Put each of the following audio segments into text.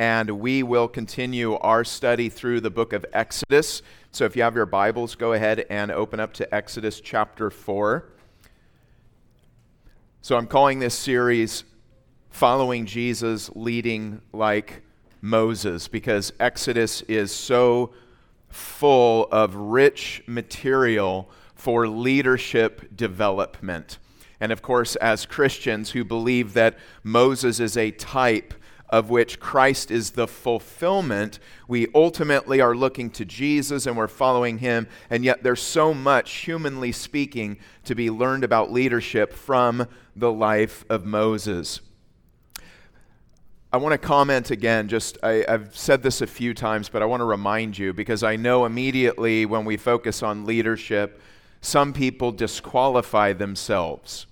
and we will continue our study through the book of Exodus. So if you have your Bibles, go ahead and open up to Exodus chapter 4. So I'm calling this series Following Jesus, Leading Like Moses, because Exodus is so full of rich material for leadership development. And of course, as Christians who believe that Moses is a type of which Christ is the fulfillment, we ultimately are looking to Jesus and we're following him. And yet, there's so much, humanly speaking, to be learned about leadership from the life of Moses. I want to comment again, just I, have said this a few times, but I want to remind you because I know immediately when we focus on leadership, some people disqualify themselves.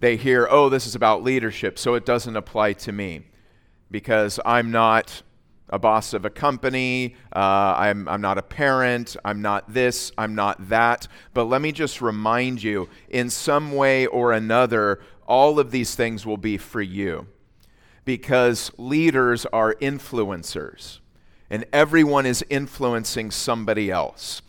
They hear, oh, this is about leadership, so it doesn't apply to me because I'm not a boss of a company, uh, I'm, I'm not a parent, I'm not this, I'm not that. But let me just remind you in some way or another, all of these things will be for you because leaders are influencers, and everyone is influencing somebody else.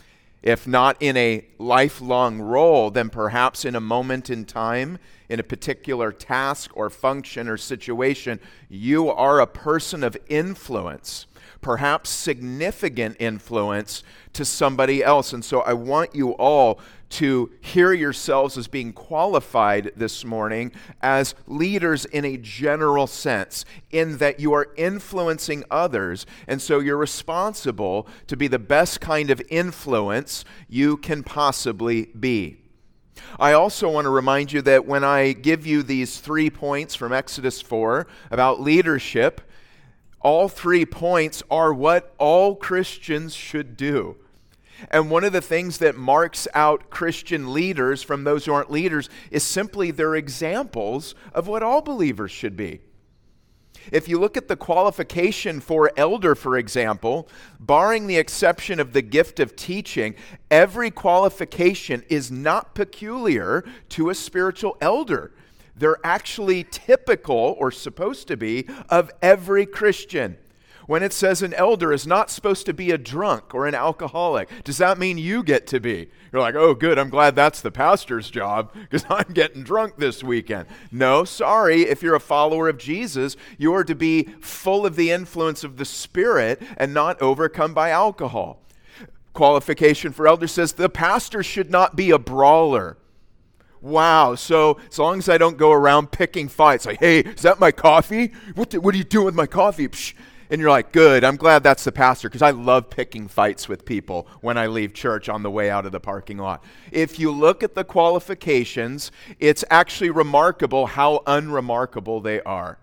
If not in a lifelong role, then perhaps in a moment in time, in a particular task or function or situation, you are a person of influence perhaps significant influence to somebody else. And so I want you all to hear yourselves as being qualified this morning as leaders in a general sense, in that you are influencing others. And so you're responsible to be the best kind of influence you can possibly be. I also want to remind you that when I give you these three points from Exodus 4 about leadership, all three points are what all Christians should do. And one of the things that marks out Christian leaders from those who aren't leaders is simply their examples of what all believers should be. If you look at the qualification for elder, for example, barring the exception of the gift of teaching, every qualification is not peculiar to a spiritual elder. They're actually typical, or supposed to be, of every Christian. When it says an elder is not supposed to be a drunk or an alcoholic, does that mean you get to be? You're like, oh, good, I'm glad that's the pastor's job because I'm getting drunk this weekend. No, sorry. If you're a follower of Jesus, you are to be full of the influence of the Spirit and not overcome by alcohol. Qualification for elder says the pastor should not be a brawler wow. So as long as I don't go around picking fights, like, hey, is that my coffee? What, the, what are you doing with my coffee? Psh. And you're like, good, I'm glad that's the pastor because I love picking fights with people when I leave church on the way out of the parking lot. If you look at the qualifications, it's actually remarkable how unremarkable they are.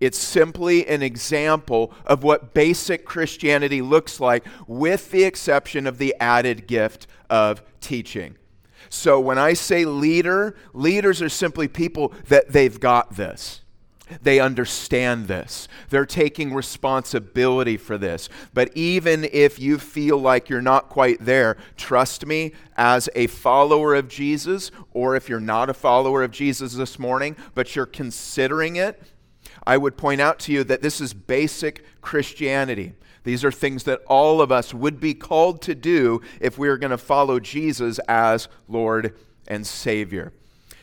It's simply an example of what basic Christianity looks like, with the exception of the added gift of teaching. So when I say leader, leaders are simply people that they've got this. They understand this. They're taking responsibility for this. But even if you feel like you're not quite there, trust me, as a follower of Jesus, or if you're not a follower of Jesus this morning, but you're considering it, I would point out to you that this is basic Christianity. These are things that all of us would be called to do if we are going to follow Jesus as Lord and Savior.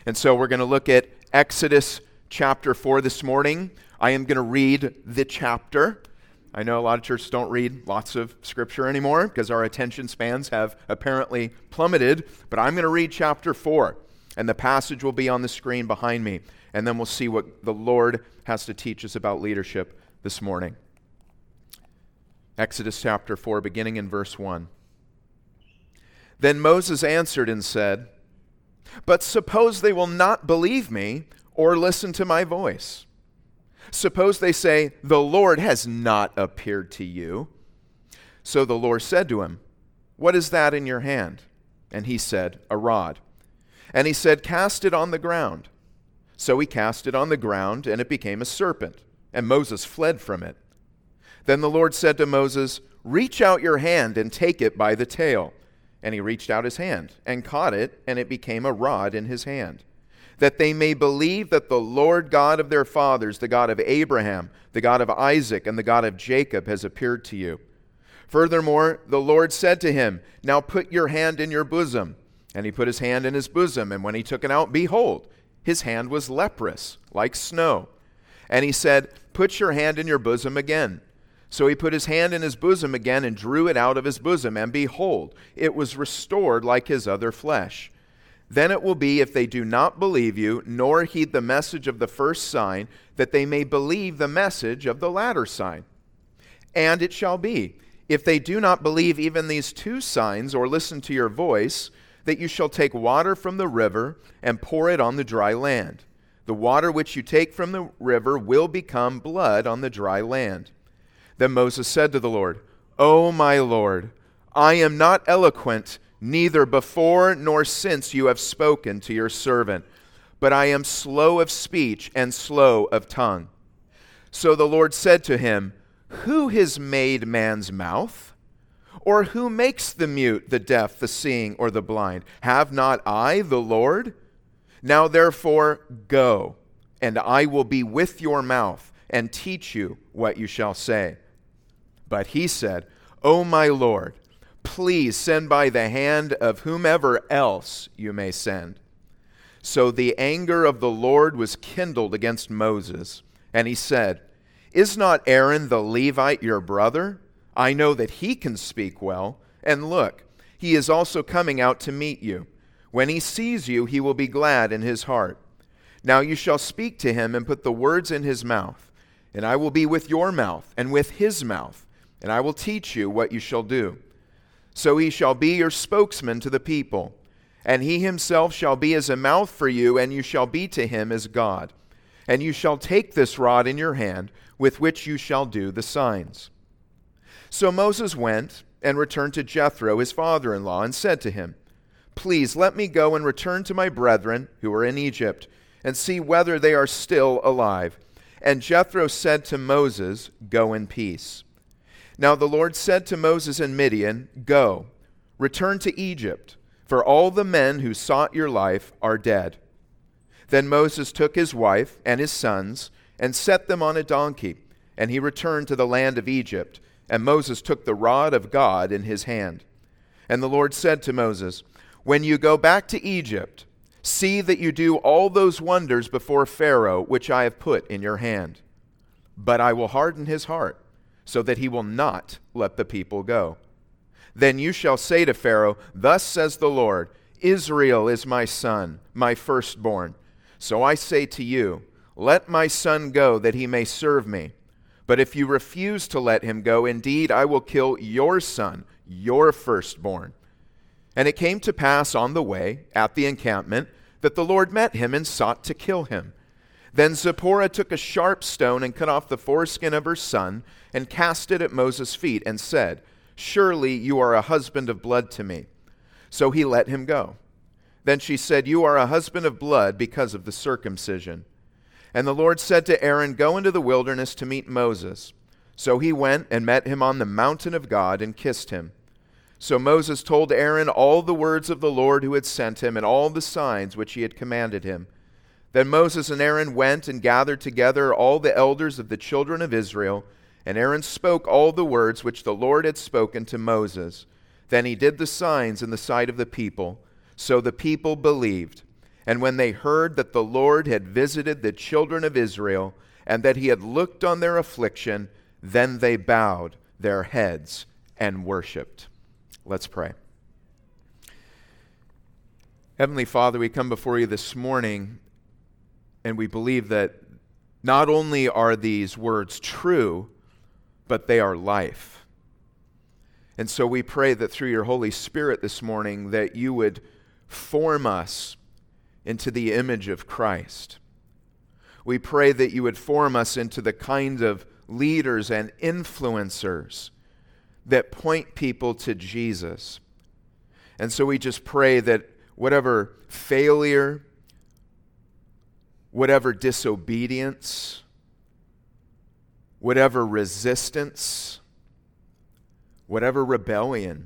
And so we're going to look at Exodus chapter 4 this morning. I am going to read the chapter. I know a lot of churches don't read lots of scripture anymore because our attention spans have apparently plummeted, but I'm going to read chapter 4, and the passage will be on the screen behind me, and then we'll see what the Lord has to teach us about leadership this morning. Exodus chapter 4, beginning in verse 1. Then Moses answered and said, But suppose they will not believe me or listen to my voice. Suppose they say, The Lord has not appeared to you. So the Lord said to him, What is that in your hand? And he said, A rod. And he said, Cast it on the ground. So he cast it on the ground, and it became a serpent, and Moses fled from it. Then the Lord said to Moses, Reach out your hand and take it by the tail. And he reached out his hand and caught it, and it became a rod in his hand. That they may believe that the Lord God of their fathers, the God of Abraham, the God of Isaac, and the God of Jacob, has appeared to you. Furthermore, the Lord said to him, Now put your hand in your bosom. And he put his hand in his bosom, and when he took it out, behold, his hand was leprous, like snow. And he said, Put your hand in your bosom again. So he put his hand in his bosom again and drew it out of his bosom, and behold, it was restored like his other flesh. Then it will be, if they do not believe you, nor heed the message of the first sign, that they may believe the message of the latter sign. And it shall be, if they do not believe even these two signs, or listen to your voice, that you shall take water from the river and pour it on the dry land. The water which you take from the river will become blood on the dry land. Then Moses said to the Lord, O my Lord, I am not eloquent neither before nor since you have spoken to your servant, but I am slow of speech and slow of tongue. So the Lord said to him, Who has made man's mouth? Or who makes the mute, the deaf, the seeing, or the blind? Have not I, the Lord? Now therefore, go, and I will be with your mouth and teach you what you shall say. But he said, O my Lord, please send by the hand of whomever else you may send. So the anger of the Lord was kindled against Moses, and he said, Is not Aaron the Levite your brother? I know that he can speak well. And look, he is also coming out to meet you. When he sees you, he will be glad in his heart. Now you shall speak to him and put the words in his mouth, and I will be with your mouth and with his mouth, and I will teach you what you shall do. So he shall be your spokesman to the people, and he himself shall be as a mouth for you, and you shall be to him as God. And you shall take this rod in your hand, with which you shall do the signs. So Moses went and returned to Jethro, his father in law, and said to him, Please let me go and return to my brethren who are in Egypt, and see whether they are still alive. And Jethro said to Moses, Go in peace. Now the Lord said to Moses and Midian, Go, return to Egypt, for all the men who sought your life are dead. Then Moses took his wife and his sons and set them on a donkey, and he returned to the land of Egypt. And Moses took the rod of God in his hand. And the Lord said to Moses, When you go back to Egypt, see that you do all those wonders before Pharaoh, which I have put in your hand. But I will harden his heart so that he will not let the people go. Then you shall say to Pharaoh, Thus says the Lord, Israel is my son, my firstborn. So I say to you, Let my son go, that he may serve me. But if you refuse to let him go, indeed I will kill your son, your firstborn. And it came to pass on the way, at the encampment, that the Lord met him and sought to kill him. Then Zipporah took a sharp stone and cut off the foreskin of her son and cast it at Moses' feet and said, Surely you are a husband of blood to me. So he let him go. Then she said, You are a husband of blood because of the circumcision. And the Lord said to Aaron, Go into the wilderness to meet Moses. So he went and met him on the mountain of God and kissed him. So Moses told Aaron all the words of the Lord who had sent him and all the signs which he had commanded him. Then Moses and Aaron went and gathered together all the elders of the children of Israel, and Aaron spoke all the words which the Lord had spoken to Moses. Then he did the signs in the sight of the people. So the people believed. And when they heard that the Lord had visited the children of Israel, and that he had looked on their affliction, then they bowed their heads and worshiped. Let's pray. Heavenly Father, we come before you this morning and we believe that not only are these words true, but they are life. And so we pray that through your Holy Spirit this morning that you would form us into the image of Christ. We pray that you would form us into the kind of leaders and influencers that point people to Jesus. And so we just pray that whatever failure whatever disobedience, whatever resistance, whatever rebellion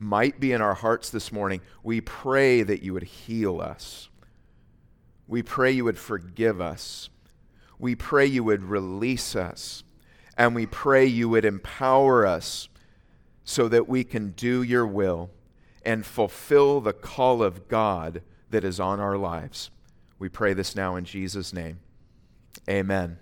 might be in our hearts this morning, we pray that you would heal us. We pray you would forgive us. We pray you would release us. And we pray you would empower us so that we can do your will and fulfill the call of God that is on our lives. We pray this now in Jesus' name. Amen.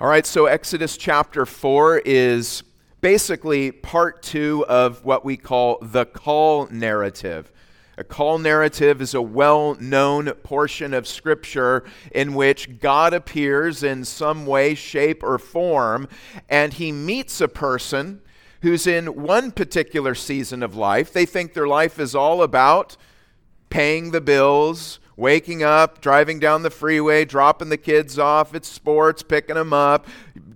All right, so Exodus chapter 4 is basically part two of what we call the call narrative. A call narrative is a well known portion of Scripture in which God appears in some way, shape, or form, and he meets a person who's in one particular season of life. They think their life is all about paying the bills, waking up, driving down the freeway, dropping the kids off at sports, picking them up,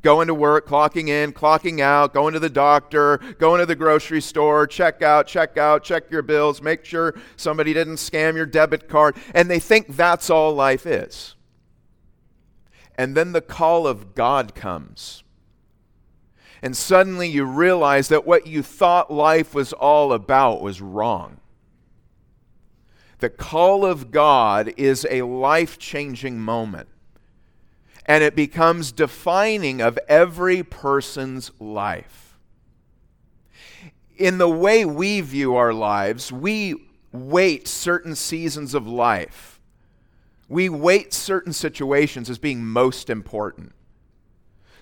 going to work, clocking in, clocking out, going to the doctor, going to the grocery store, check out, check out, check your bills, make sure somebody didn't scam your debit card. And they think that's all life is. And then the call of God comes. And suddenly you realize that what you thought life was all about was wrong. The call of God is a life changing moment. And it becomes defining of every person's life. In the way we view our lives, we wait certain seasons of life. We wait certain situations as being most important.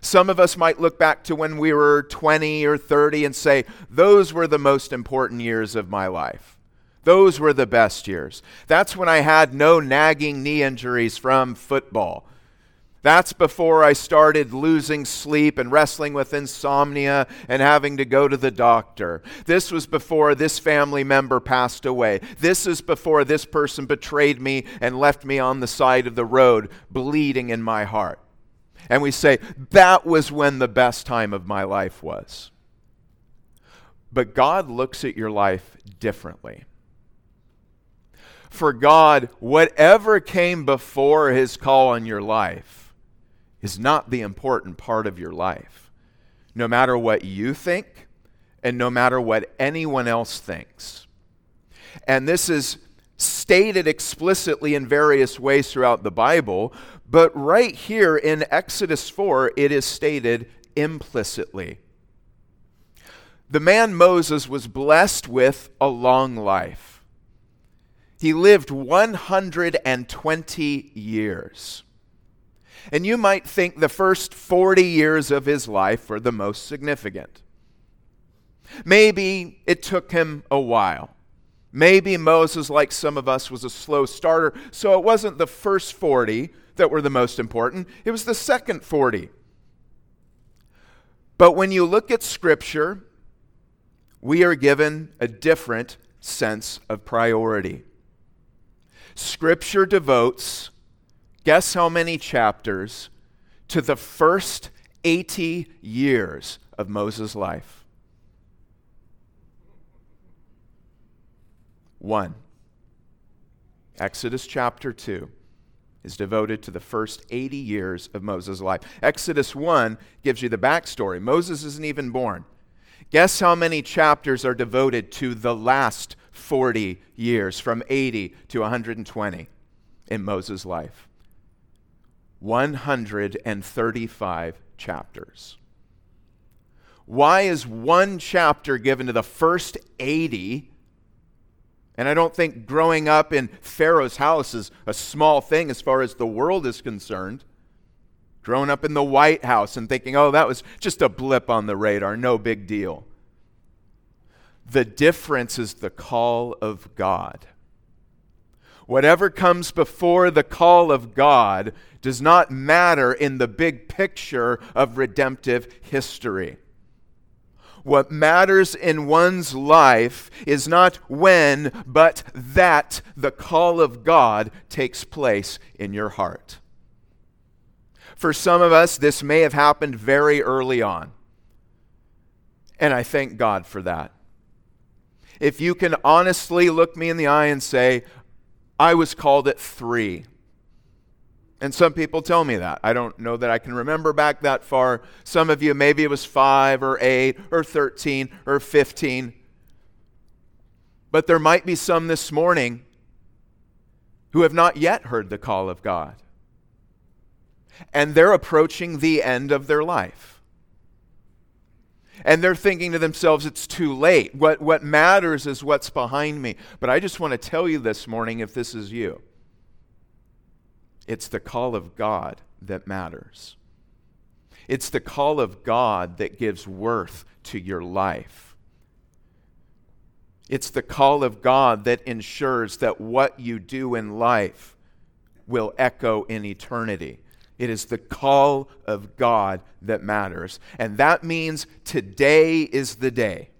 Some of us might look back to when we were 20 or 30 and say, those were the most important years of my life. Those were the best years. That's when I had no nagging knee injuries from football. That's before I started losing sleep and wrestling with insomnia and having to go to the doctor. This was before this family member passed away. This is before this person betrayed me and left me on the side of the road, bleeding in my heart. And we say, that was when the best time of my life was. But God looks at your life differently for God, whatever came before his call on your life is not the important part of your life. No matter what you think, and no matter what anyone else thinks. And this is stated explicitly in various ways throughout the Bible, but right here in Exodus 4, it is stated implicitly. The man Moses was blessed with a long life. He lived 120 years. And you might think the first 40 years of his life were the most significant. Maybe it took him a while. Maybe Moses, like some of us, was a slow starter, so it wasn't the first 40 that were the most important, it was the second 40. But when you look at Scripture, we are given a different sense of priority. Scripture devotes, guess how many chapters, to the first 80 years of Moses' life? One. Exodus chapter 2 is devoted to the first 80 years of Moses' life. Exodus 1 gives you the backstory. Moses isn't even born. Guess how many chapters are devoted to the last 40 years, from 80 to 120 in Moses' life. 135 chapters. Why is one chapter given to the first 80? And I don't think growing up in Pharaoh's house is a small thing as far as the world is concerned. Growing up in the White House and thinking, oh, that was just a blip on the radar, no big deal. The difference is the call of God. Whatever comes before the call of God does not matter in the big picture of redemptive history. What matters in one's life is not when, but that the call of God takes place in your heart. For some of us, this may have happened very early on. And I thank God for that if you can honestly look me in the eye and say, I was called at three. And some people tell me that. I don't know that I can remember back that far. Some of you, maybe it was five or eight or 13 or 15. But there might be some this morning who have not yet heard the call of God. And they're approaching the end of their life. And they're thinking to themselves, it's too late. What, what matters is what's behind me. But I just want to tell you this morning, if this is you, it's the call of God that matters. It's the call of God that gives worth to your life. It's the call of God that ensures that what you do in life will echo in eternity. It is the call of God that matters. And that means today is the day.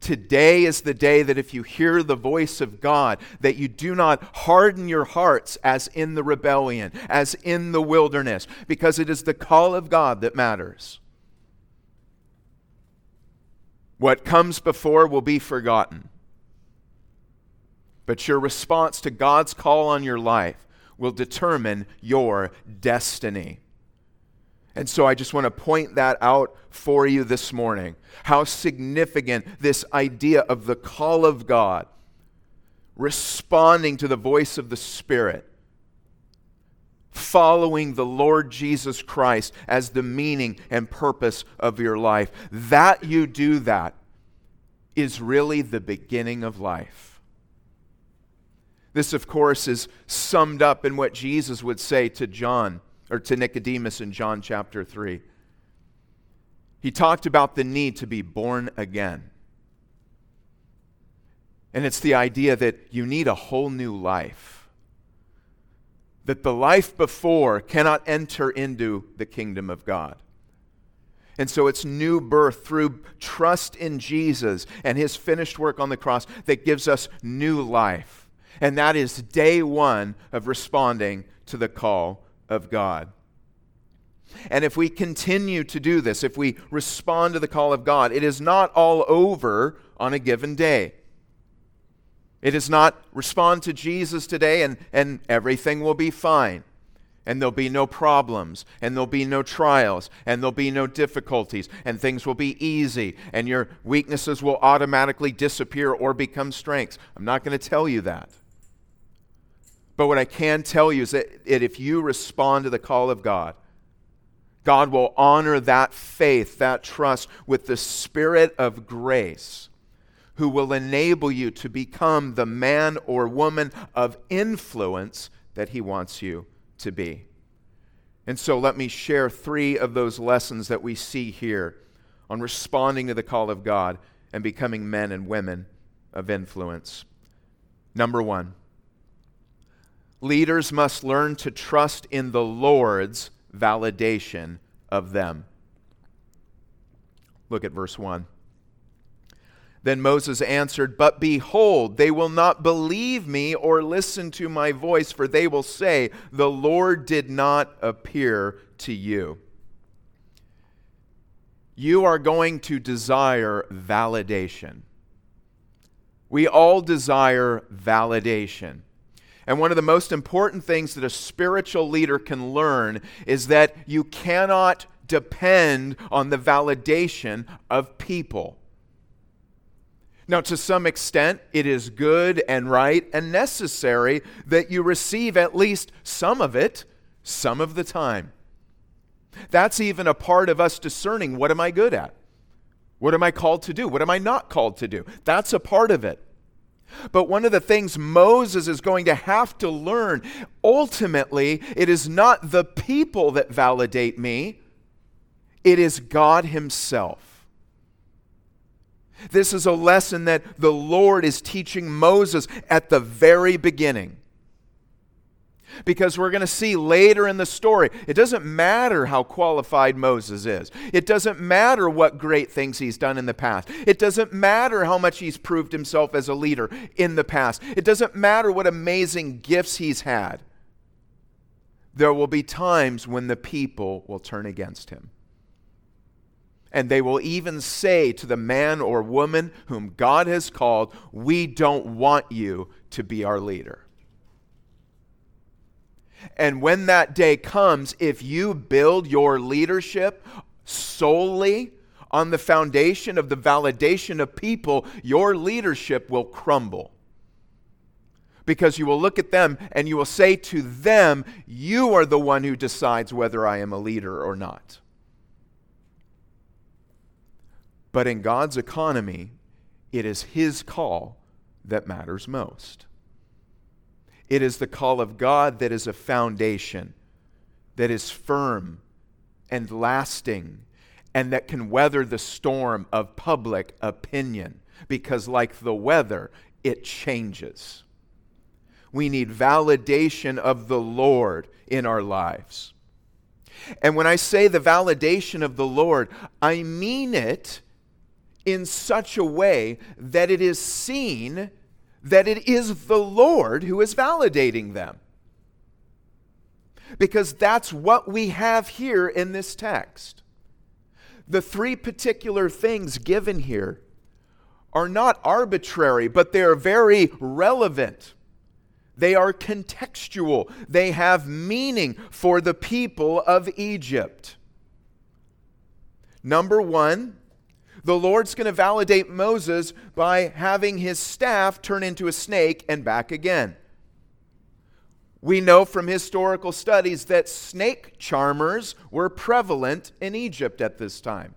Today is the day that if you hear the voice of God, that you do not harden your hearts as in the rebellion, as in the wilderness, because it is the call of God that matters. What comes before will be forgotten. But your response to God's call on your life will determine your destiny. And so I just want to point that out for you this morning. How significant this idea of the call of God, responding to the voice of the Spirit, following the Lord Jesus Christ as the meaning and purpose of your life. That you do that is really the beginning of life. This, of course, is summed up in what Jesus would say to John or to Nicodemus in John chapter 3. He talked about the need to be born again. And it's the idea that you need a whole new life. That the life before cannot enter into the kingdom of God. And so it's new birth through trust in Jesus and his finished work on the cross that gives us new life. And that is day one of responding to the call of God. And if we continue to do this, if we respond to the call of God, it is not all over on a given day. It is not respond to Jesus today and, and everything will be fine. And there'll be no problems, and there'll be no trials, and there'll be no difficulties, and things will be easy, and your weaknesses will automatically disappear or become strengths. I'm not going to tell you that. But what I can tell you is that if you respond to the call of God, God will honor that faith, that trust with the Spirit of grace who will enable you to become the man or woman of influence that He wants you to be. And so let me share three of those lessons that we see here on responding to the call of God and becoming men and women of influence. Number one, leaders must learn to trust in the Lord's validation of them. Look at verse 1. Then Moses answered, But behold, they will not believe me or listen to my voice, for they will say, The Lord did not appear to you. You are going to desire validation. We all desire validation. And one of the most important things that a spiritual leader can learn is that you cannot depend on the validation of people. Now, to some extent, it is good and right and necessary that you receive at least some of it some of the time. That's even a part of us discerning what am I good at? What am I called to do? What am I not called to do? That's a part of it. But one of the things Moses is going to have to learn ultimately, it is not the people that validate me, it is God Himself. This is a lesson that the Lord is teaching Moses at the very beginning. Because we're going to see later in the story, it doesn't matter how qualified Moses is. It doesn't matter what great things he's done in the past. It doesn't matter how much he's proved himself as a leader in the past. It doesn't matter what amazing gifts he's had. There will be times when the people will turn against him. And they will even say to the man or woman whom God has called, We don't want you to be our leader. And when that day comes, if you build your leadership solely on the foundation of the validation of people, your leadership will crumble. Because you will look at them and you will say to them, You are the one who decides whether I am a leader or not. But in God's economy, it is His call that matters most. It is the call of God that is a foundation, that is firm and lasting, and that can weather the storm of public opinion. Because, like the weather, it changes. We need validation of the Lord in our lives. And when I say the validation of the Lord, I mean it in such a way that it is seen that it is the Lord who is validating them. Because that's what we have here in this text. The three particular things given here are not arbitrary, but they are very relevant. They are contextual. They have meaning for the people of Egypt. Number one, the Lord's going to validate Moses by having his staff turn into a snake and back again. We know from historical studies that snake charmers were prevalent in Egypt at this time.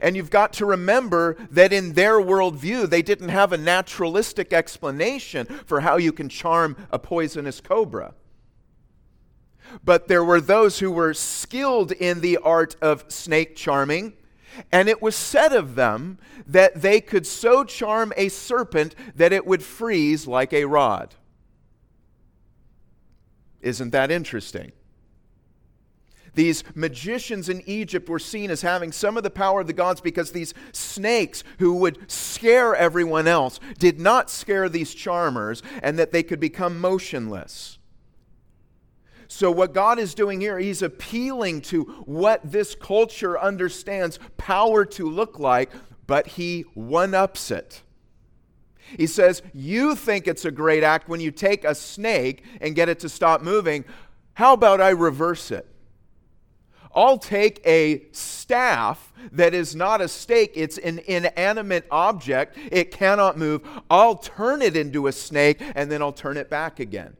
And you've got to remember that in their worldview, they didn't have a naturalistic explanation for how you can charm a poisonous cobra. But there were those who were skilled in the art of snake charming and it was said of them that they could so charm a serpent that it would freeze like a rod. Isn't that interesting? These magicians in Egypt were seen as having some of the power of the gods because these snakes who would scare everyone else did not scare these charmers and that they could become motionless. So, what God is doing here, He's appealing to what this culture understands power to look like, but He one ups it. He says, You think it's a great act when you take a snake and get it to stop moving. How about I reverse it? I'll take a staff that is not a stake, it's an inanimate object, it cannot move. I'll turn it into a snake and then I'll turn it back again.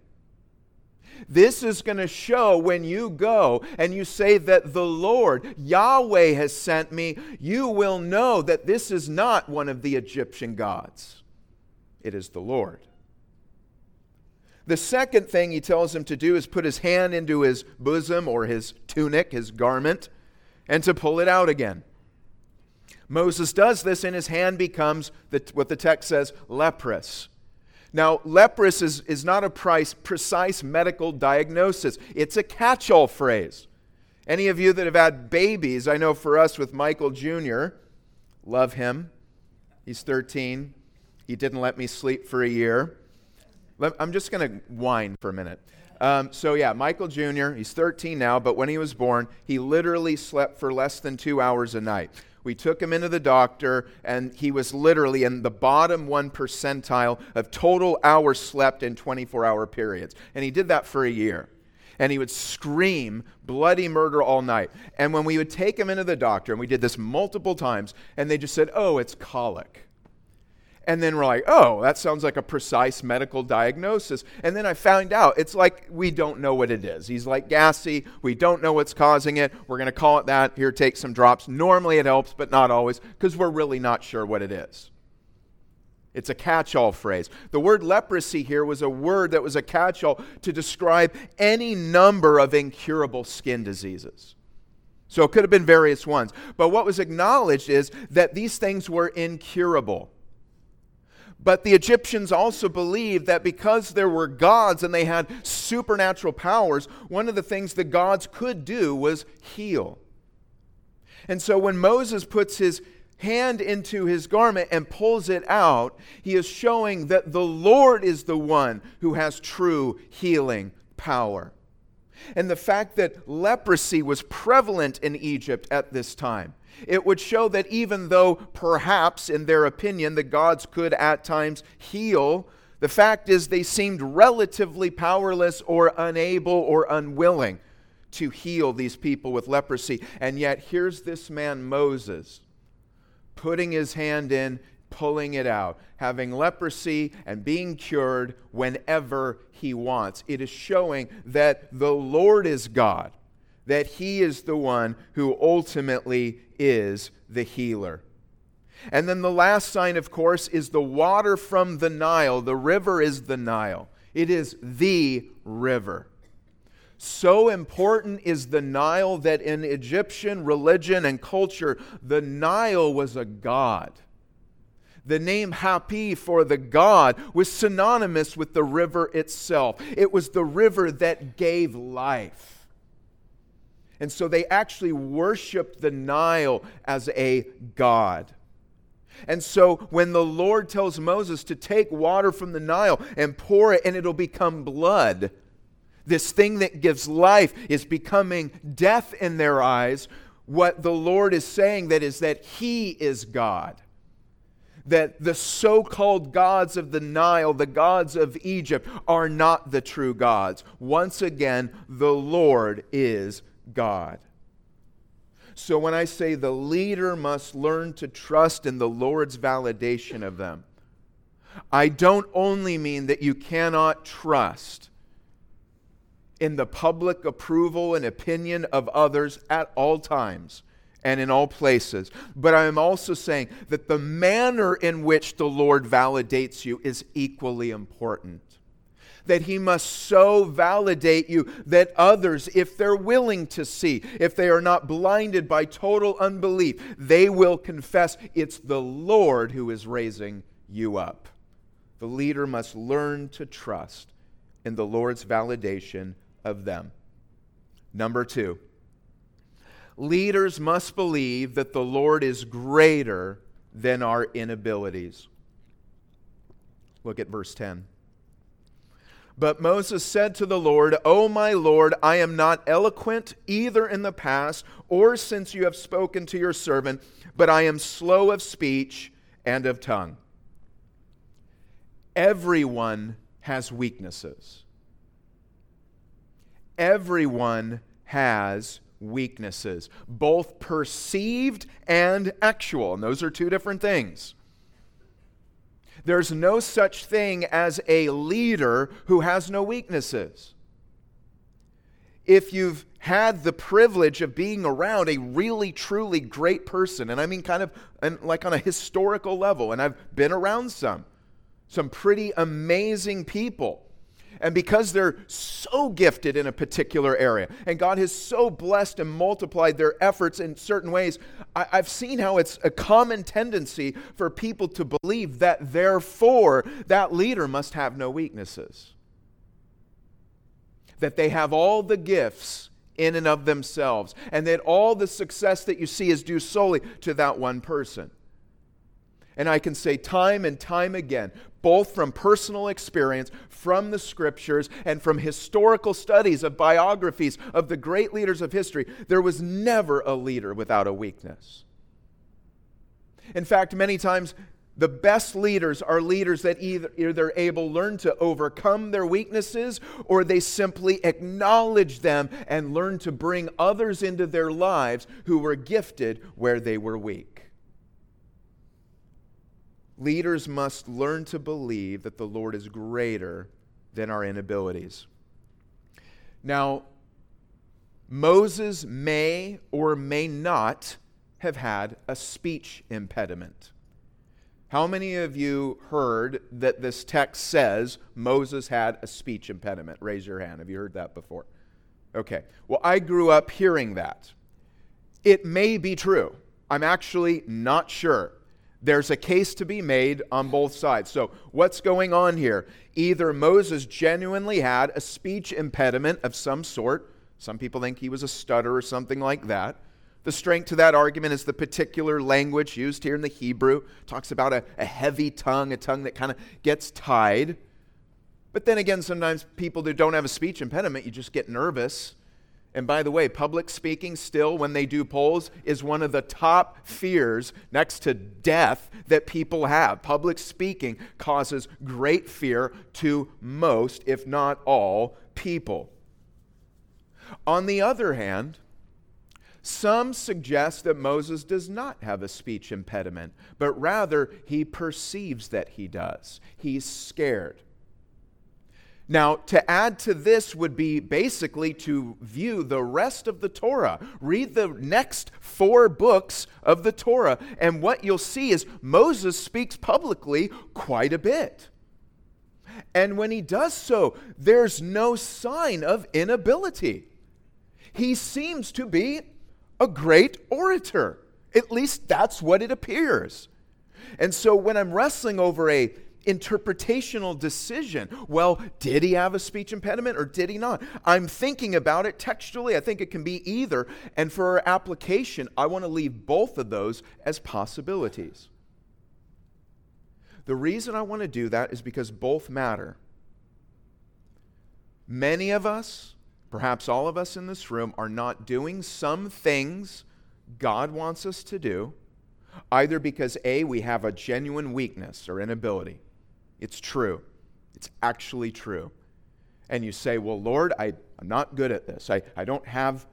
This is going to show when you go and you say that the Lord, Yahweh, has sent me, you will know that this is not one of the Egyptian gods. It is the Lord. The second thing he tells him to do is put his hand into his bosom or his tunic, his garment, and to pull it out again. Moses does this, and his hand becomes the, what the text says leprous. Now, leprous is, is not a price, precise medical diagnosis, it's a catch all phrase. Any of you that have had babies, I know for us with Michael Jr., love him. He's 13. He didn't let me sleep for a year. I'm just going to whine for a minute. Um, so, yeah, Michael Jr., he's 13 now, but when he was born, he literally slept for less than two hours a night. We took him into the doctor, and he was literally in the bottom one percentile of total hours slept in 24 hour periods. And he did that for a year. And he would scream bloody murder all night. And when we would take him into the doctor, and we did this multiple times, and they just said, Oh, it's colic. And then we're like, oh, that sounds like a precise medical diagnosis. And then I found out it's like we don't know what it is. He's like gassy. We don't know what's causing it. We're going to call it that. Here, take some drops. Normally it helps, but not always because we're really not sure what it is. It's a catch all phrase. The word leprosy here was a word that was a catch all to describe any number of incurable skin diseases. So it could have been various ones. But what was acknowledged is that these things were incurable. But the Egyptians also believed that because there were gods and they had supernatural powers, one of the things the gods could do was heal. And so when Moses puts his hand into his garment and pulls it out, he is showing that the Lord is the one who has true healing power. And the fact that leprosy was prevalent in Egypt at this time it would show that even though perhaps, in their opinion, the gods could at times heal, the fact is they seemed relatively powerless or unable or unwilling to heal these people with leprosy. And yet, here's this man, Moses, putting his hand in, pulling it out, having leprosy and being cured whenever he wants. It is showing that the Lord is God, that he is the one who ultimately is the healer. And then the last sign, of course, is the water from the Nile. The river is the Nile, it is the river. So important is the Nile that in Egyptian religion and culture, the Nile was a god. The name Hapi for the god was synonymous with the river itself. It was the river that gave life. And so they actually worshiped the Nile as a god. And so when the Lord tells Moses to take water from the Nile and pour it and it'll become blood, this thing that gives life is becoming death in their eyes. What the Lord is saying that is that He is God. That the so called gods of the Nile, the gods of Egypt, are not the true gods. Once again, the Lord is God. So when I say the leader must learn to trust in the Lord's validation of them, I don't only mean that you cannot trust in the public approval and opinion of others at all times and in all places, but I am also saying that the manner in which the Lord validates you is equally important that He must so validate you that others, if they're willing to see, if they are not blinded by total unbelief, they will confess it's the Lord who is raising you up. The leader must learn to trust in the Lord's validation of them. Number two, leaders must believe that the Lord is greater than our inabilities. Look at verse 10. But Moses said to the Lord, O my Lord, I am not eloquent either in the past or since you have spoken to your servant, but I am slow of speech and of tongue. Everyone has weaknesses. Everyone has weaknesses, both perceived and actual. And those are two different things. There's no such thing as a leader who has no weaknesses. If you've had the privilege of being around a really, truly great person, and I mean kind of and like on a historical level, and I've been around some, some pretty amazing people and because they're so gifted in a particular area, and God has so blessed and multiplied their efforts in certain ways, I, have seen how it's a common tendency for people to believe that therefore that leader must have no weaknesses. That they have all the gifts in and of themselves, and that all the success that you see is due solely to that one person. And I can say time and time again, both from personal experience, from the scriptures, and from historical studies of biographies of the great leaders of history, there was never a leader without a weakness. In fact, many times, the best leaders are leaders that either, either able learn to overcome their weaknesses or they simply acknowledge them and learn to bring others into their lives who were gifted where they were weak. Leaders must learn to believe that the Lord is greater than our inabilities. Now, Moses may or may not have had a speech impediment. How many of you heard that this text says Moses had a speech impediment? Raise your hand. Have you heard that before? Okay. Well, I grew up hearing that. It may be true. I'm actually not sure. There's a case to be made on both sides. So, what's going on here? Either Moses genuinely had a speech impediment of some sort. Some people think he was a stutter or something like that. The strength to that argument is the particular language used here in the Hebrew. It talks about a, a heavy tongue, a tongue that kind of gets tied. But then again, sometimes people that don't have a speech impediment, you just get nervous and by the way, public speaking, still, when they do polls, is one of the top fears next to death that people have. Public speaking causes great fear to most, if not all, people. On the other hand, Some suggest that Moses does not have a speech impediment, but rather he perceives that he does. He's scared. Now, to add to this would be basically to view the rest of the Torah. Read the next four books of the Torah, and what you'll see is Moses speaks publicly quite a bit. And when he does so, there's no sign of inability. He seems to be a great orator. At least that's what it appears. And so when I'm wrestling over a interpretational decision. Well, did he have a speech impediment or did he not? I'm thinking about it textually. I think it can be either. And for our application, I want to leave both of those as possibilities. The reason I want to do that is because both matter. Many of us, perhaps all of us in this room, are not doing some things God wants us to do, either because A, we have a genuine weakness or inability, it's true. It's actually true. And you say, Well, Lord, I, I'm not good at this. I, I don't have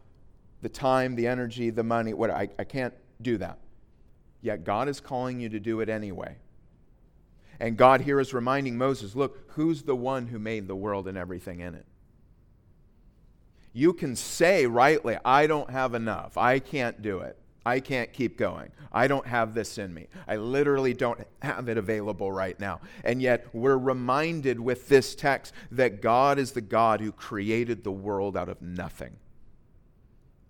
the time, the energy, the money. What I, I can't do that. Yet God is calling you to do it anyway. And God here is reminding Moses look, who's the one who made the world and everything in it? You can say rightly, I don't have enough. I can't do it. I can't keep going. I don't have this in me. I literally don't have it available right now. And yet, we're reminded with this text that God is the God who created the world out of nothing.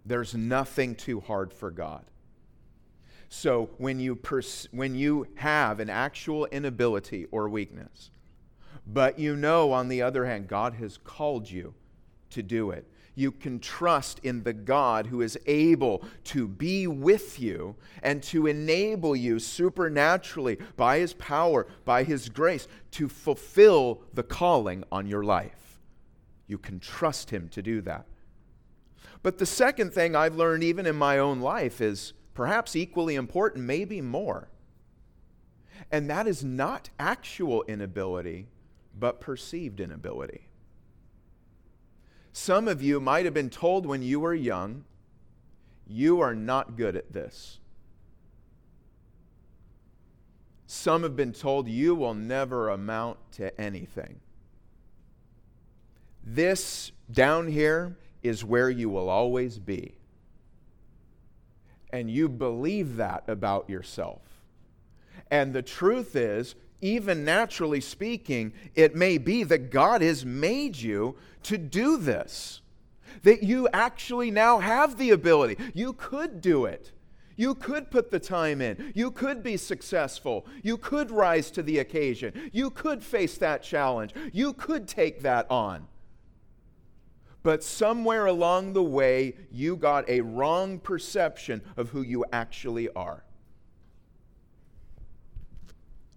There's nothing too hard for God. So, when you, pers- when you have an actual inability or weakness, but you know, on the other hand, God has called you to do it, you can trust in the God who is able to be with you and to enable you supernaturally by his power, by his grace, to fulfill the calling on your life. You can trust him to do that. But the second thing I've learned, even in my own life, is perhaps equally important, maybe more. And that is not actual inability, but perceived inability. Some of you might have been told when you were young, you are not good at this. Some have been told you will never amount to anything. This down here is where you will always be. And you believe that about yourself. And the truth is, even naturally speaking, it may be that God has made you to do this. That you actually now have the ability. You could do it. You could put the time in. You could be successful. You could rise to the occasion. You could face that challenge. You could take that on. But somewhere along the way, you got a wrong perception of who you actually are.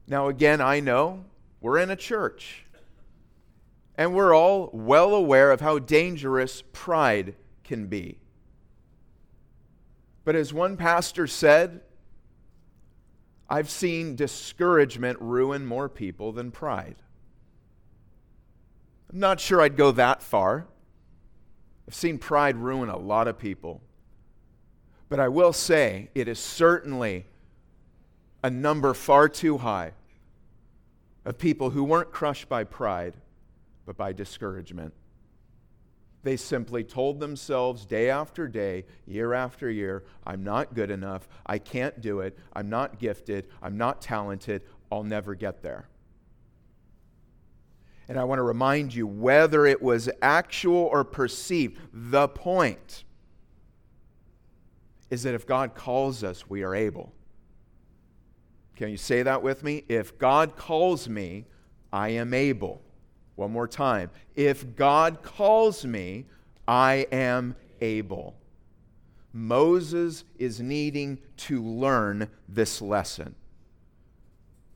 Now, again, I know we're in a church, and we're all well aware of how dangerous pride can be. But as one pastor said, I've seen discouragement ruin more people than pride. I'm not sure I'd go that far. I've seen pride ruin a lot of people. But I will say it is certainly a number far too high of people who weren't crushed by pride, but by discouragement. They simply told themselves day after day, year after year, I'm not good enough. I can't do it. I'm not gifted. I'm not talented. I'll never get there. And I want to remind you whether it was actual or perceived, the point is that if God calls us, we are able. Can you say that with me? If God calls me, I am able. One more time. If God calls me, I am able. Moses is needing to learn this lesson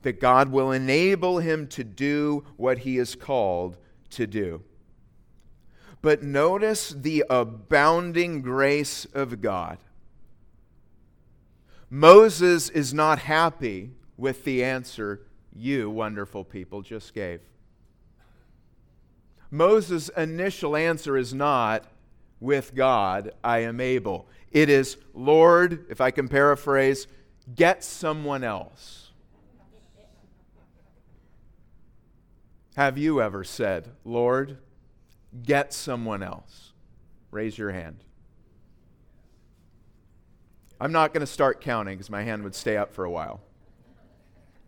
that God will enable him to do what he is called to do. But notice the abounding grace of God. Moses is not happy with the answer you, wonderful people, just gave. Moses' initial answer is not, with God, I am able. It is, Lord, if I can paraphrase, get someone else. Have you ever said, Lord, get someone else? Raise your hand. I'm not going to start counting because my hand would stay up for a while.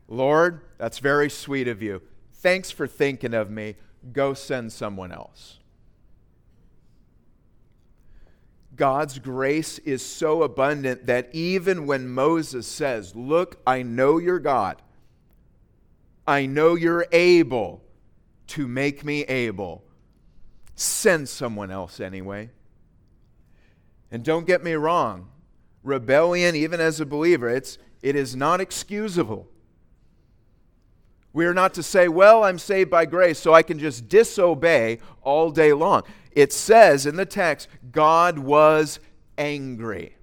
Lord, that's very sweet of you. Thanks for thinking of me. Go send someone else. God's grace is so abundant that even when Moses says, Look, I know you're God, I know you're able to make me able, send someone else anyway. And don't get me wrong, rebellion, even as a believer, it's, it is not excusable. We are not to say, well, I'm saved by grace, so I can just disobey all day long. It says in the text, God was angry.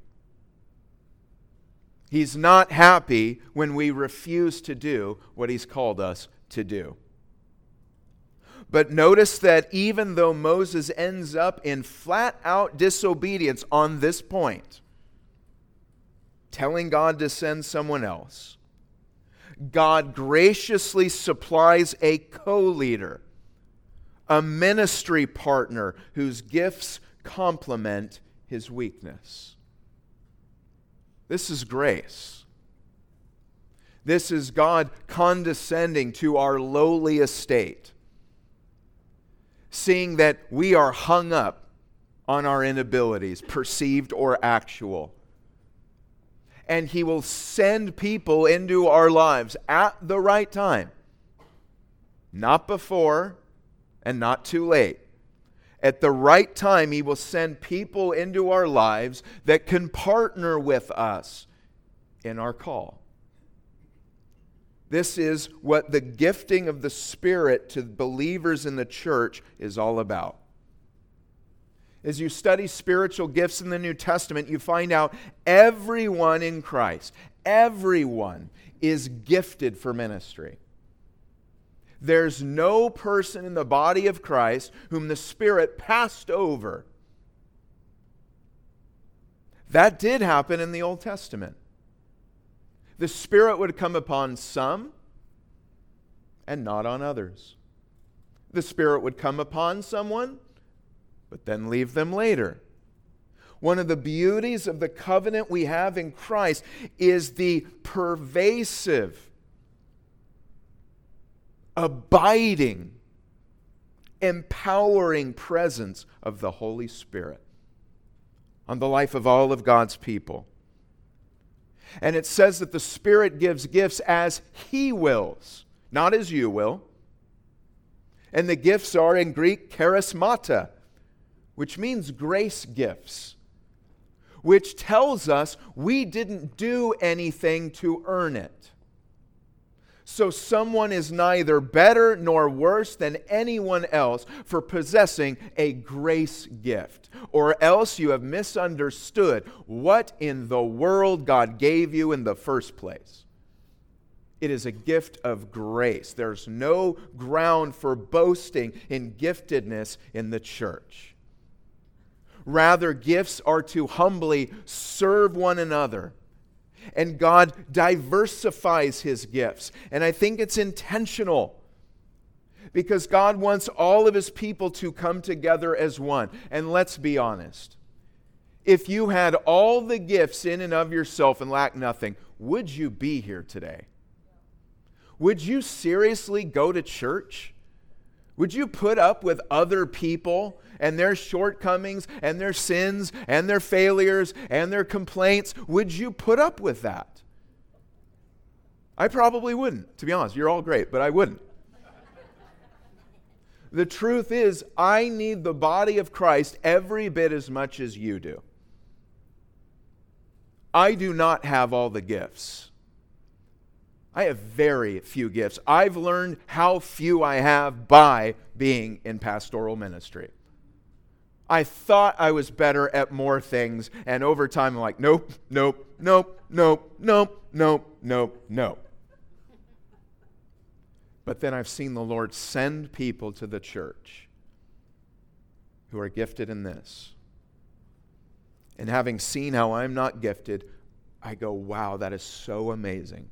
He's not happy when we refuse to do what He's called us to do. But notice that even though Moses ends up in flat out disobedience on this point, telling God to send someone else, God graciously supplies a co leader, a ministry partner whose gifts complement his weakness. This is grace. This is God condescending to our lowly estate, seeing that we are hung up on our inabilities, perceived or actual and He will send people into our lives at the right time. Not before and not too late. At the right time, He will send people into our lives that can partner with us in our call. This is what the gifting of the Spirit to believers in the church is all about as you study spiritual gifts in the New Testament, you find out everyone in Christ, everyone is gifted for ministry. There's no person in the body of Christ whom the Spirit passed over. That did happen in the Old Testament. The Spirit would come upon some and not on others. The Spirit would come upon someone but then leave them later. One of the beauties of the covenant we have in Christ is the pervasive, abiding, empowering presence of the Holy Spirit on the life of all of God's people. And it says that the Spirit gives gifts as He wills, not as you will. And the gifts are in Greek charismata, which means grace gifts, which tells us we didn't do anything to earn it. So someone is neither better nor worse than anyone else for possessing a grace gift, or else you have misunderstood what in the world God gave you in the first place. It is a gift of grace. There's no ground for boasting in giftedness in the church. Rather, gifts are to humbly serve one another. And God diversifies his gifts. And I think it's intentional because God wants all of his people to come together as one. And let's be honest if you had all the gifts in and of yourself and lack nothing, would you be here today? Would you seriously go to church? Would you put up with other people and their shortcomings and their sins and their failures and their complaints, would you put up with that? I probably wouldn't, to be honest. You're all great, but I wouldn't. The truth is, I need the body of Christ every bit as much as you do. I do not have all the gifts. I have very few gifts. I've learned how few I have by being in pastoral ministry. I thought I was better at more things, and over time I'm like, nope, nope, nope, nope, nope, nope, nope, nope. But then I've seen the Lord send people to the church who are gifted in this. And having seen how I'm not gifted, I go, wow, that is so amazing.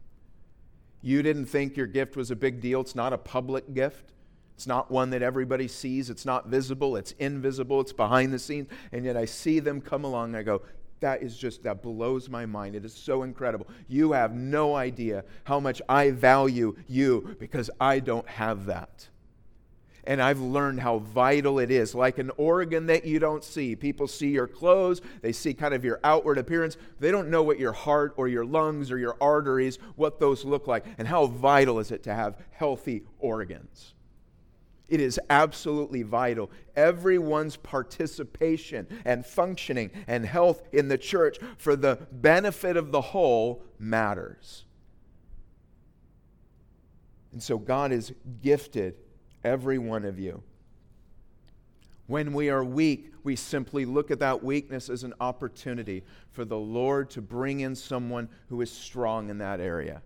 You didn't think your gift was a big deal. It's not a public gift. It's not one that everybody sees. It's not visible. It's invisible. It's behind the scenes. And yet I see them come along. and I go, that is just, that blows my mind. It is so incredible. You have no idea how much I value you because I don't have that. And I've learned how vital it is. Like an organ that you don't see. People see your clothes, they see kind of your outward appearance. They don't know what your heart or your lungs or your arteries, what those look like. And how vital is it to have healthy organs? It is absolutely vital. Everyone's participation and functioning and health in the church for the benefit of the whole matters. And so God has gifted every one of you. When we are weak, we simply look at that weakness as an opportunity for the Lord to bring in someone who is strong in that area,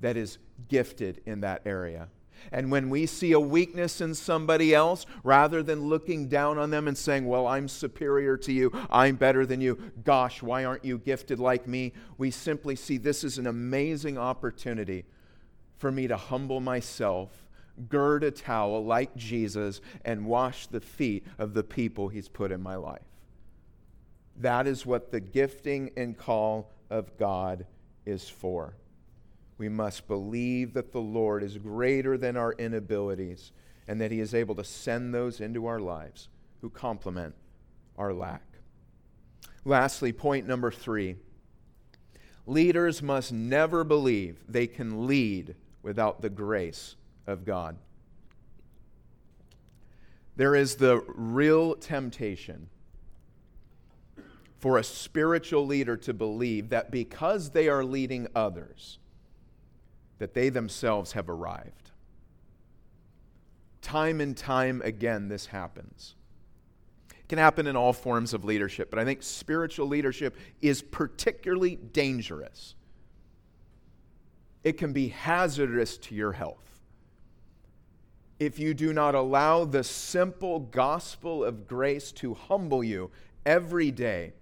that is gifted in that area. And when we see a weakness in somebody else, rather than looking down on them and saying, Well, I'm superior to you, I'm better than you, gosh, why aren't you gifted like me? We simply see this is an amazing opportunity for me to humble myself, gird a towel like Jesus, and wash the feet of the people he's put in my life. That is what the gifting and call of God is for we must believe that the Lord is greater than our inabilities and that He is able to send those into our lives who complement our lack. Lastly, point number three leaders must never believe they can lead without the grace of God. There is the real temptation for a spiritual leader to believe that because they are leading others, that they themselves have arrived. Time and time again, this happens. It can happen in all forms of leadership, but I think spiritual leadership is particularly dangerous. It can be hazardous to your health. If you do not allow the simple gospel of grace to humble you every day,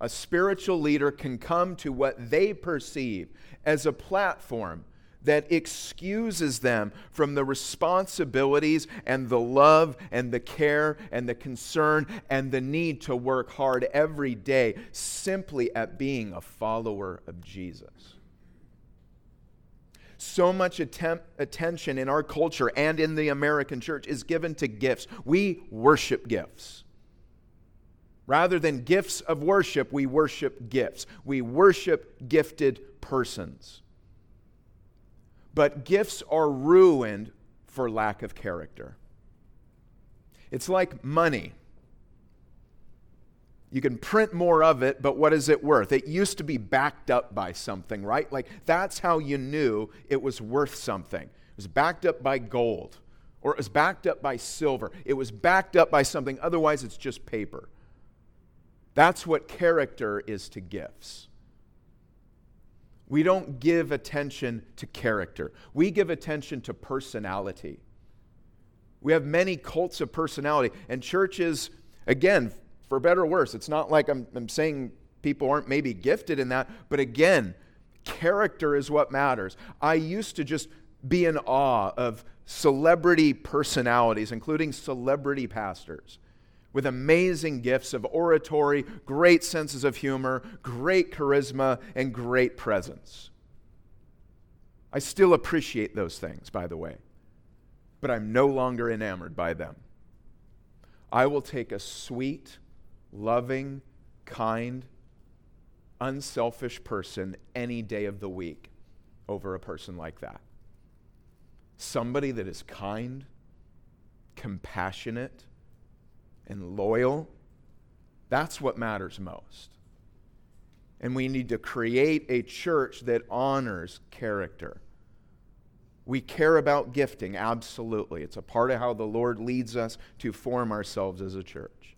a spiritual leader can come to what they perceive as a platform that excuses them from the responsibilities and the love and the care and the concern and the need to work hard every day simply at being a follower of Jesus. So much attempt, attention in our culture and in the American church is given to gifts. We worship gifts. Rather than gifts of worship, we worship gifts. We worship gifted persons. But gifts are ruined for lack of character. It's like money. You can print more of it, but what is it worth? It used to be backed up by something, right? Like that's how you knew it was worth something. It was backed up by gold, or it was backed up by silver. It was backed up by something, otherwise, it's just paper. That's what character is to gifts. We don't give attention to character, we give attention to personality. We have many cults of personality, and churches, again, for better or worse, it's not like I'm, I'm saying people aren't maybe gifted in that, but again, character is what matters. I used to just be in awe of celebrity personalities, including celebrity pastors with amazing gifts of oratory, great senses of humor, great charisma, and great presence. I still appreciate those things, by the way, but I'm no longer enamored by them. I will take a sweet, loving, kind, unselfish person any day of the week over a person like that. Somebody that is kind, compassionate, and loyal, that's what matters most. And we need to create a church that honors character. We care about gifting, absolutely. It's a part of how the Lord leads us to form ourselves as a church.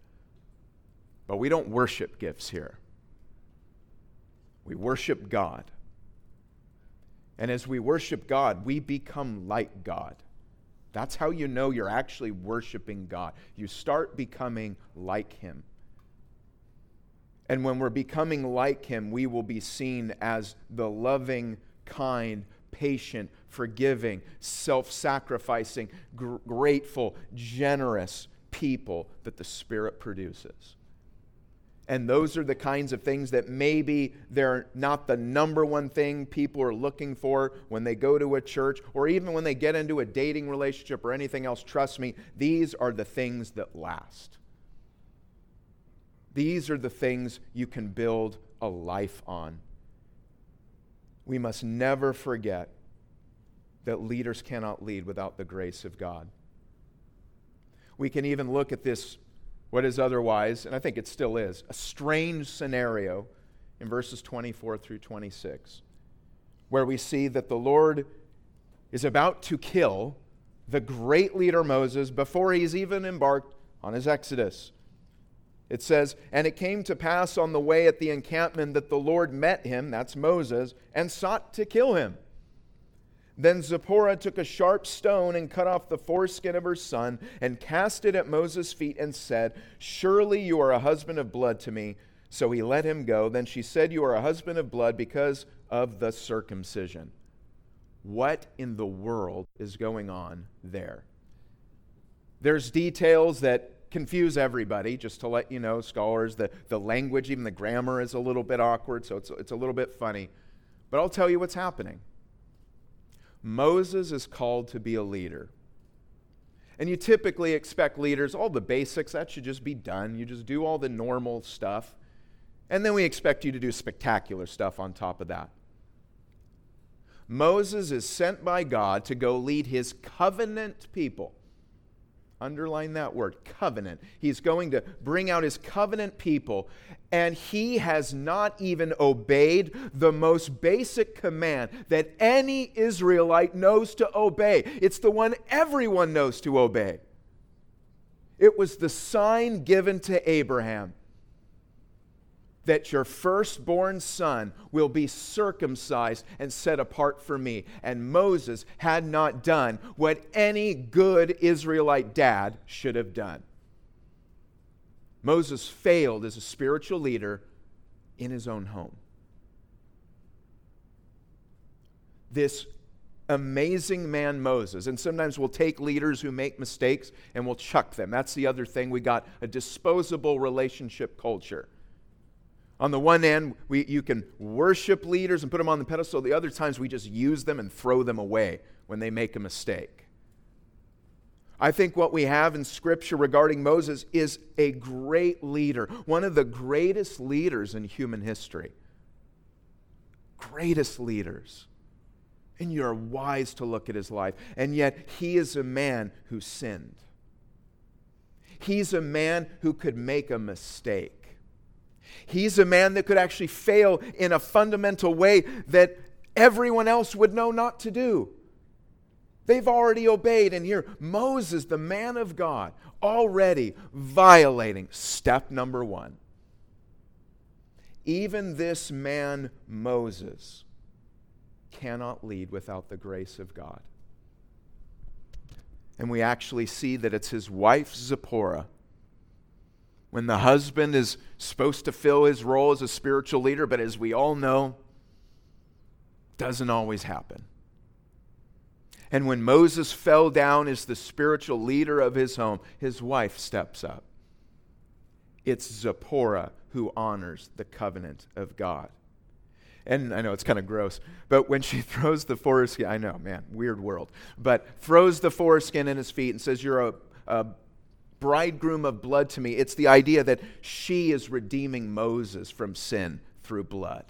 But we don't worship gifts here, we worship God. And as we worship God, we become like God. That's how you know you're actually worshiping God. You start becoming like Him. And when we're becoming like him, we will be seen as the loving, kind, patient, forgiving, self sacrificing, gr- grateful, generous people that the Spirit produces. And those are the kinds of things that maybe they're not the number one thing people are looking for when they go to a church or even when they get into a dating relationship or anything else. Trust me, these are the things that last. These are the things you can build a life on. We must never forget that leaders cannot lead without the grace of God. We can even look at this what is otherwise, and I think it still is, a strange scenario in verses 24 through 26, where we see that the Lord is about to kill the great leader Moses before he's even embarked on his exodus. It says, And it came to pass on the way at the encampment that the Lord met him, that's Moses, and sought to kill him. Then Zipporah took a sharp stone and cut off the foreskin of her son and cast it at Moses' feet and said, Surely you are a husband of blood to me. So he let him go. Then she said, You are a husband of blood because of the circumcision. What in the world is going on there? There's details that confuse everybody, just to let you know, scholars. The, the language, even the grammar, is a little bit awkward, so it's, it's a little bit funny. But I'll tell you what's happening. Moses is called to be a leader. And you typically expect leaders, all the basics, that should just be done. You just do all the normal stuff. And then we expect you to do spectacular stuff on top of that. Moses is sent by God to go lead his covenant people. Underline that word, covenant. He's going to bring out his covenant people, and he has not even obeyed the most basic command that any Israelite knows to obey. It's the one everyone knows to obey. It was the sign given to Abraham that your firstborn son will be circumcised and set apart for me. And Moses had not done what any good Israelite dad should have done. Moses failed as a spiritual leader in his own home. This amazing man Moses. And sometimes we'll take leaders who make mistakes and we'll chuck them. That's the other thing. We got a disposable relationship culture. On the one hand, we, you can worship leaders and put them on the pedestal. The other times, we just use them and throw them away when they make a mistake. I think what we have in Scripture regarding Moses is a great leader, one of the greatest leaders in human history. Greatest leaders. And you're wise to look at his life. And yet, he is a man who sinned. He's a man who could make a mistake. He's a man that could actually fail in a fundamental way that everyone else would know not to do. They've already obeyed. And here, Moses, the man of God, already violating step number one. Even this man, Moses, cannot lead without the grace of God. And we actually see that it's his wife, Zipporah, when the husband is supposed to fill his role as a spiritual leader, but as we all know, doesn't always happen. And when Moses fell down as the spiritual leader of his home, his wife steps up. It's Zipporah who honors the covenant of God. And I know it's kind of gross, but when she throws the foreskin, I know, man, weird world, but throws the foreskin in his feet and says, You're a, a bridegroom of blood to me. It's the idea that she is redeeming Moses from sin through blood.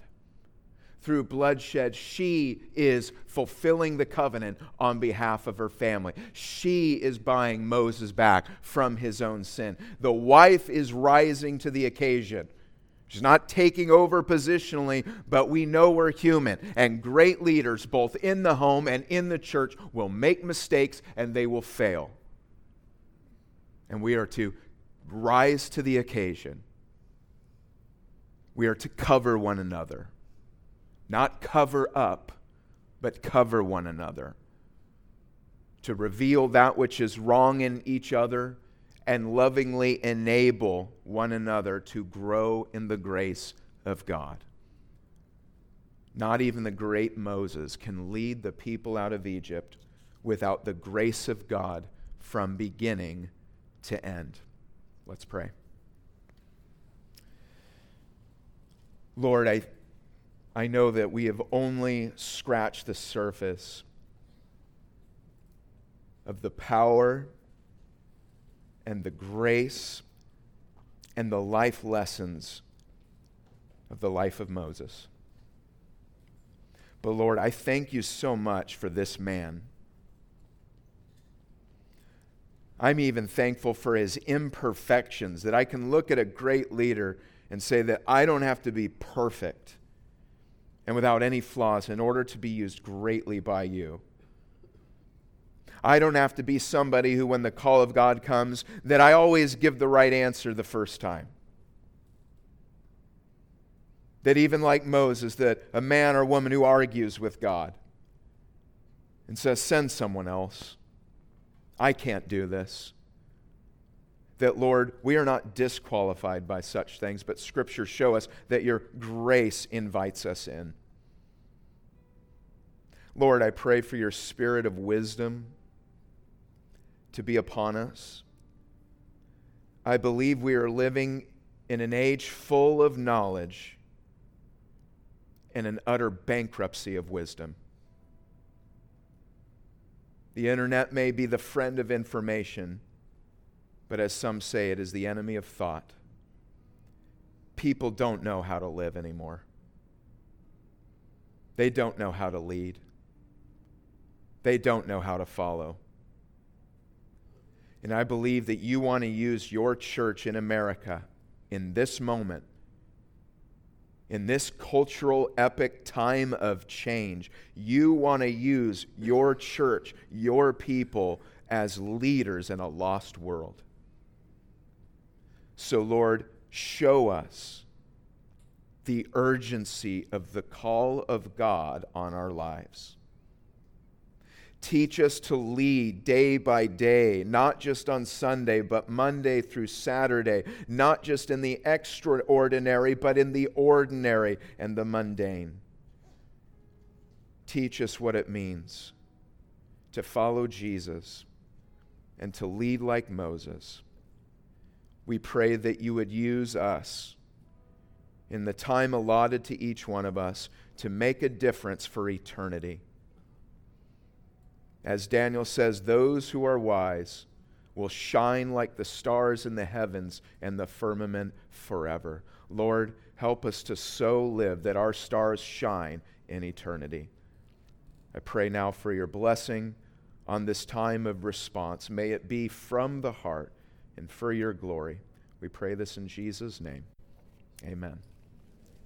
Through bloodshed, she is fulfilling the covenant on behalf of her family. She is buying Moses back from his own sin. The wife is rising to the occasion. She's not taking over positionally, but we know we're human. And great leaders, both in the home and in the church, will make mistakes and they will fail and we are to rise to the occasion. We are to cover one another. Not cover up, but cover one another. To reveal that which is wrong in each other and lovingly enable one another to grow in the grace of God. Not even the great Moses can lead the people out of Egypt without the grace of God from beginning to end. Let's pray. Lord, I, I know that we have only scratched the surface of the power and the grace and the life lessons of the life of Moses. But Lord, I thank you so much for this man. I'm even thankful for his imperfections, that I can look at a great leader and say that I don't have to be perfect and without any flaws in order to be used greatly by you. I don't have to be somebody who, when the call of God comes, that I always give the right answer the first time. That even like Moses, that a man or woman who argues with God and says, send someone else. I can't do this. That, Lord, we are not disqualified by such things, but Scripture show us that your grace invites us in. Lord, I pray for your spirit of wisdom to be upon us. I believe we are living in an age full of knowledge and an utter bankruptcy of wisdom. The internet may be the friend of information, but as some say, it is the enemy of thought. People don't know how to live anymore. They don't know how to lead. They don't know how to follow. And I believe that you want to use your church in America in this moment in this cultural epic time of change, you want to use your church, your people, as leaders in a lost world. So, Lord, show us the urgency of the call of God on our lives. Teach us to lead day by day, not just on Sunday, but Monday through Saturday, not just in the extraordinary, but in the ordinary and the mundane. Teach us what it means to follow Jesus and to lead like Moses. We pray that you would use us in the time allotted to each one of us to make a difference for eternity. As Daniel says, those who are wise will shine like the stars in the heavens and the firmament forever. Lord, help us to so live that our stars shine in eternity. I pray now for your blessing on this time of response. May it be from the heart and for your glory. We pray this in Jesus' name. Amen.